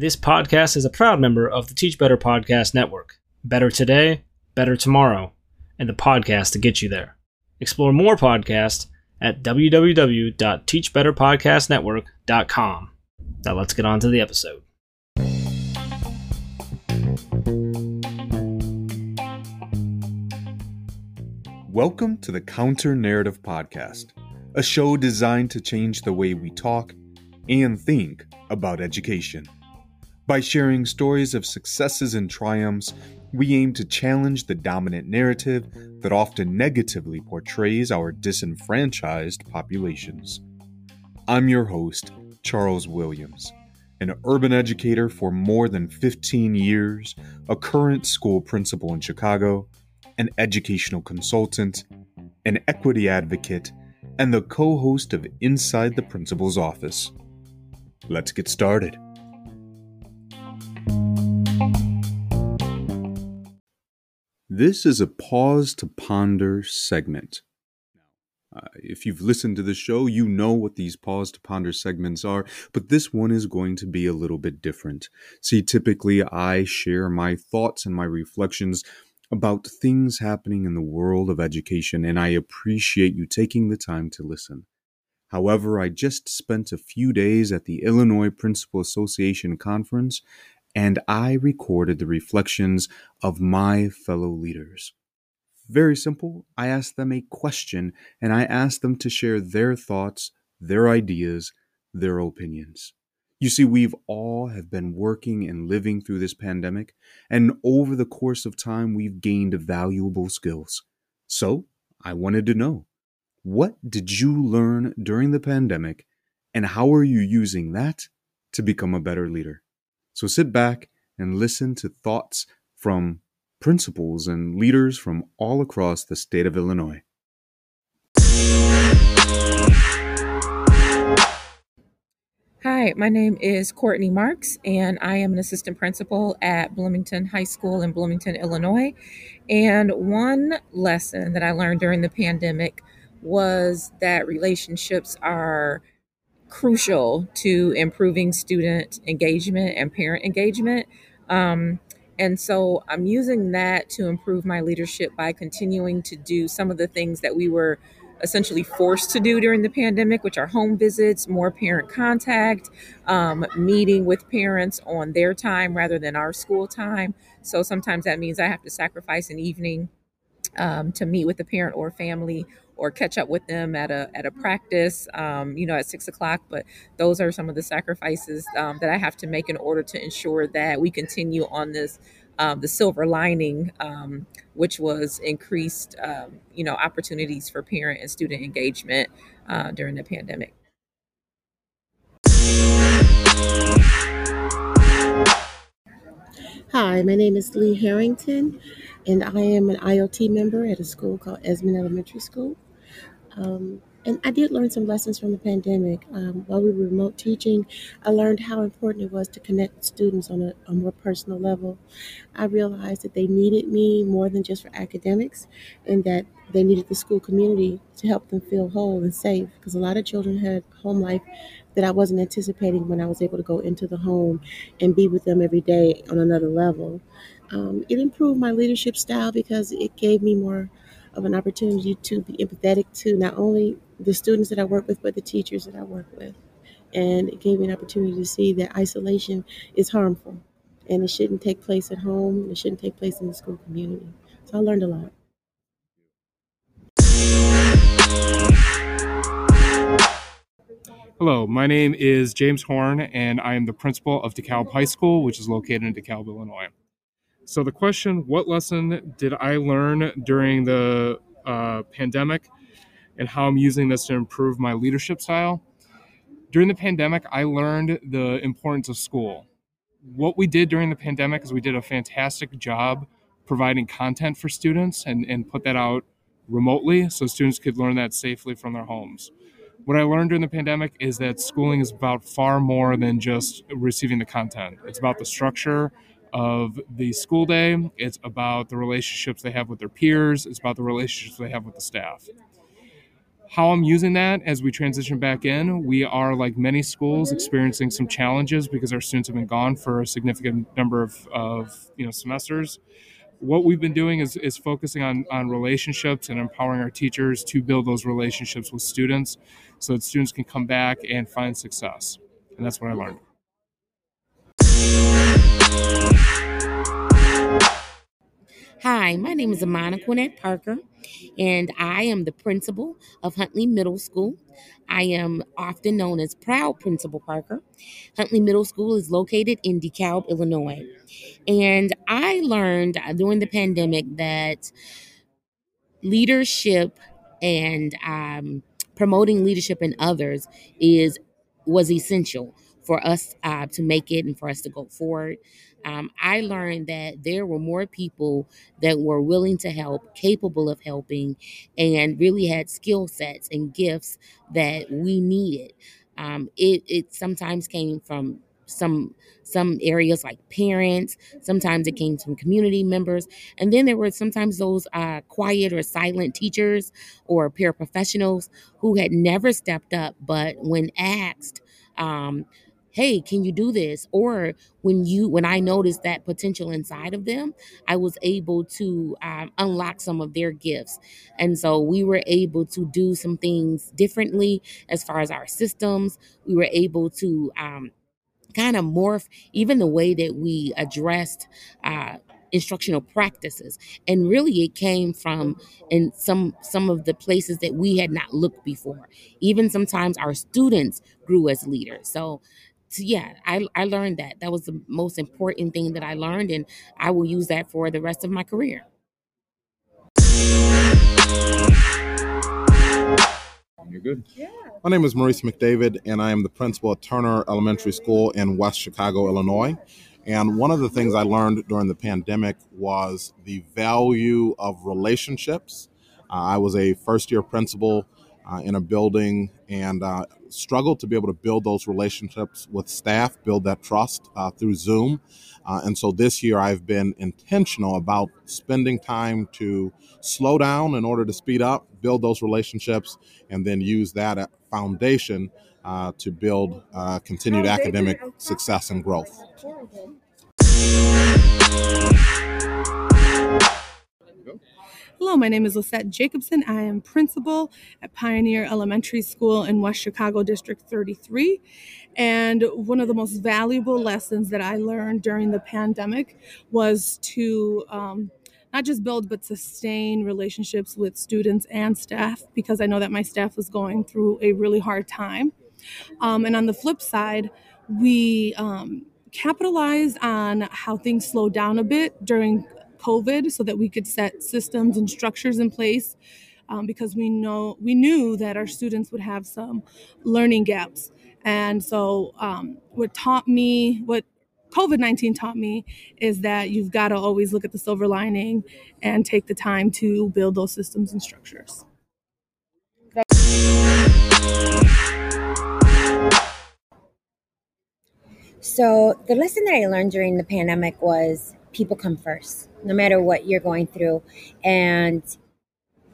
This podcast is a proud member of the Teach Better Podcast Network. Better today, better tomorrow, and the podcast to get you there. Explore more podcasts at www.teachbetterpodcastnetwork.com. Now let's get on to the episode. Welcome to the Counter Narrative Podcast, a show designed to change the way we talk and think about education. By sharing stories of successes and triumphs, we aim to challenge the dominant narrative that often negatively portrays our disenfranchised populations. I'm your host, Charles Williams, an urban educator for more than 15 years, a current school principal in Chicago, an educational consultant, an equity advocate, and the co host of Inside the Principal's Office. Let's get started. This is a pause to ponder segment. Uh, if you've listened to the show, you know what these pause to ponder segments are, but this one is going to be a little bit different. See, typically I share my thoughts and my reflections about things happening in the world of education, and I appreciate you taking the time to listen. However, I just spent a few days at the Illinois Principal Association Conference, and I recorded the reflections of my fellow leaders. Very simple. I asked them a question, and I asked them to share their thoughts, their ideas, their opinions. You see, we've all have been working and living through this pandemic, and over the course of time, we've gained valuable skills. So, I wanted to know, what did you learn during the pandemic, and how are you using that to become a better leader? So sit back and listen to thoughts from principals and leaders from all across the state of Illinois. Hi, my name is Courtney Marks, and I am an assistant principal at Bloomington High School in Bloomington, Illinois. And one lesson that I learned during the pandemic was that relationships are crucial to improving student engagement and parent engagement. Um, and so I'm using that to improve my leadership by continuing to do some of the things that we were essentially forced to do during the pandemic, which are home visits, more parent contact, um, meeting with parents on their time rather than our school time. So sometimes that means I have to sacrifice an evening um, to meet with the parent or family or catch up with them at a at a practice, um, you know, at six o'clock. But those are some of the sacrifices um, that I have to make in order to ensure that we continue on this um, the silver lining, um, which was increased, um, you know, opportunities for parent and student engagement uh, during the pandemic. Hi, my name is Lee Harrington, and I am an IOT member at a school called Esmond Elementary School. Um, and I did learn some lessons from the pandemic. Um, while we were remote teaching, I learned how important it was to connect students on a, a, more personal level. I realized that they needed me more than just for academics, and that they needed the school community to help them feel whole and safe. Because a lot of children had home life that I wasn't anticipating when I was able to go into the home and be with them every day on another level. Um, it improved my leadership style because it gave me more of an opportunity to be empathetic to not only the students that I work with, but the teachers that I work with. And it gave me an opportunity to see that isolation is harmful and it shouldn't take place at home, it shouldn't take place in the school community. So I learned a lot. Hello, my name is James Horn, and I am the principal of DeKalb High School, which is located in DeKalb, Illinois. So, the question what lesson did I learn during the uh, pandemic and how I'm using this to improve my leadership style. During the pandemic, I learned the importance of school. What we did during the pandemic is we did a fantastic job providing content for students and, and put that out remotely so students could learn that safely from their homes. What I learned during the pandemic is that schooling is about far more than just receiving the content. It's about the structure of the school day, it's about the relationships they have with their peers, it's about the relationships they have with the staff how I'm using that as we transition back in, we are like many schools experiencing some challenges because our students have been gone for a significant number of, of you know semesters. What we've been doing is, is focusing on, on relationships and empowering our teachers to build those relationships with students so that students can come back and find success. And that's what I learned. Hi, my name is Amana Quinette Parker, and I am the principal of Huntley Middle School. I am often known as Proud Principal Parker. Huntley Middle School is located in DeKalb, Illinois. And I learned during the pandemic that leadership and um, promoting leadership in others is was essential for us uh, to make it and for us to go forward. Um, I learned that there were more people that were willing to help, capable of helping, and really had skill sets and gifts that we needed. Um, it, it sometimes came from some some areas like parents sometimes it came from community members and then there were sometimes those uh, quiet or silent teachers or paraprofessionals who had never stepped up but when asked um, hey can you do this? Or when you when i noticed that potential inside of them i was able to um, unlock some of their gifts. And so we were able to do some things differently as far as our systems. We were able to um, kind of morph even the way that we addressed uh, instructional practices. And really it came from in some some of the places that we had not looked before. Even sometimes our students grew as leaders. So so yeah, I, I learned that. That was the most important thing that I learned, and I will use that for the rest of my career. You're good. Yeah. My name is Maurice McDavid, and I am the principal at Turner Elementary School in West Chicago, Illinois. And one of the things I learned during the pandemic was the value of relationships. Uh, I was a first year principal uh, in a building and uh, struggled to be able to build those relationships with staff, build that trust uh, through Zoom. Uh, and so this year I've been intentional about spending time to slow down in order to speed up, build those relationships, and then use that uh, foundation uh, to build continued academic success and growth. Hello, my name is Lisette Jacobson. I am principal at Pioneer Elementary School in West Chicago District 33. And one of the most valuable lessons that I learned during the pandemic was to um, not just build but sustain relationships with students and staff because I know that my staff was going through a really hard time. Um, and on the flip side, we um, capitalized on how things slowed down a bit during COVID so that we could set systems and structures in place um, because we know we knew that our students would have some learning gaps. And so, um, what taught me, what COVID 19 taught me, is that you've got to always look at the silver lining and take the time to build those systems and structures. So, the lesson that I learned during the pandemic was people come first, no matter what you're going through. And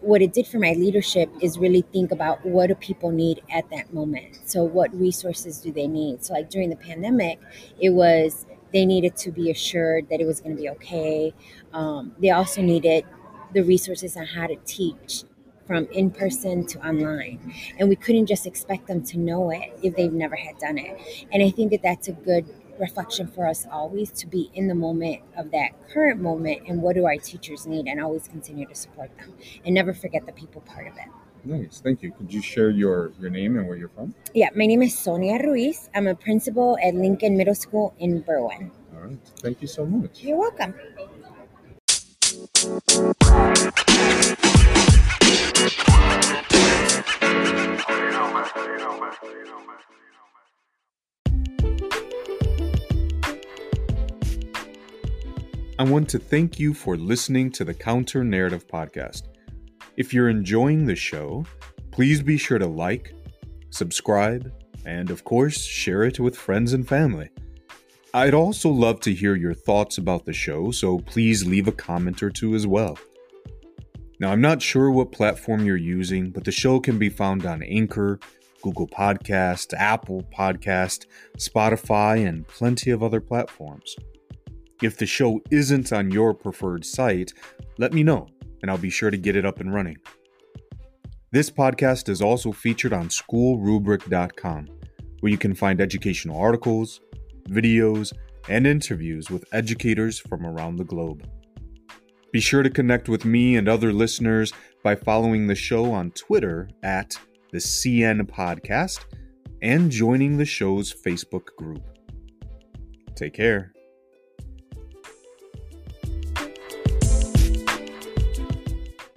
what it did for my leadership is really think about what do people need at that moment. So what resources do they need? So like during the pandemic, it was they needed to be assured that it was going to be okay. Um, they also needed the resources on how to teach from in person to online. And we couldn't just expect them to know it if they've never had done it. And I think that that's a good reflection for us always to be in the moment of that current moment and what do our teachers need and always continue to support them and never forget the people part of it. Nice, thank you. Could you share your, your name and where you're from? Yeah, my name is Sonia Ruiz. I'm a principal at Lincoln Middle School in Berwyn. All right, thank you so much. You're welcome. I want to thank you for listening to the Counter Narrative Podcast. If you're enjoying the show, please be sure to like, subscribe, and of course, share it with friends and family. I'd also love to hear your thoughts about the show, so please leave a comment or two as well. Now, I'm not sure what platform you're using, but the show can be found on Anchor, Google Podcast, Apple Podcast, Spotify, and plenty of other platforms. If the show isn't on your preferred site, let me know, and I'll be sure to get it up and running. This podcast is also featured on schoolrubric.com, where you can find educational articles, videos, and interviews with educators from around the globe. Be sure to connect with me and other listeners by following the show on Twitter at the CN Podcast, and joining the show's Facebook group. Take care.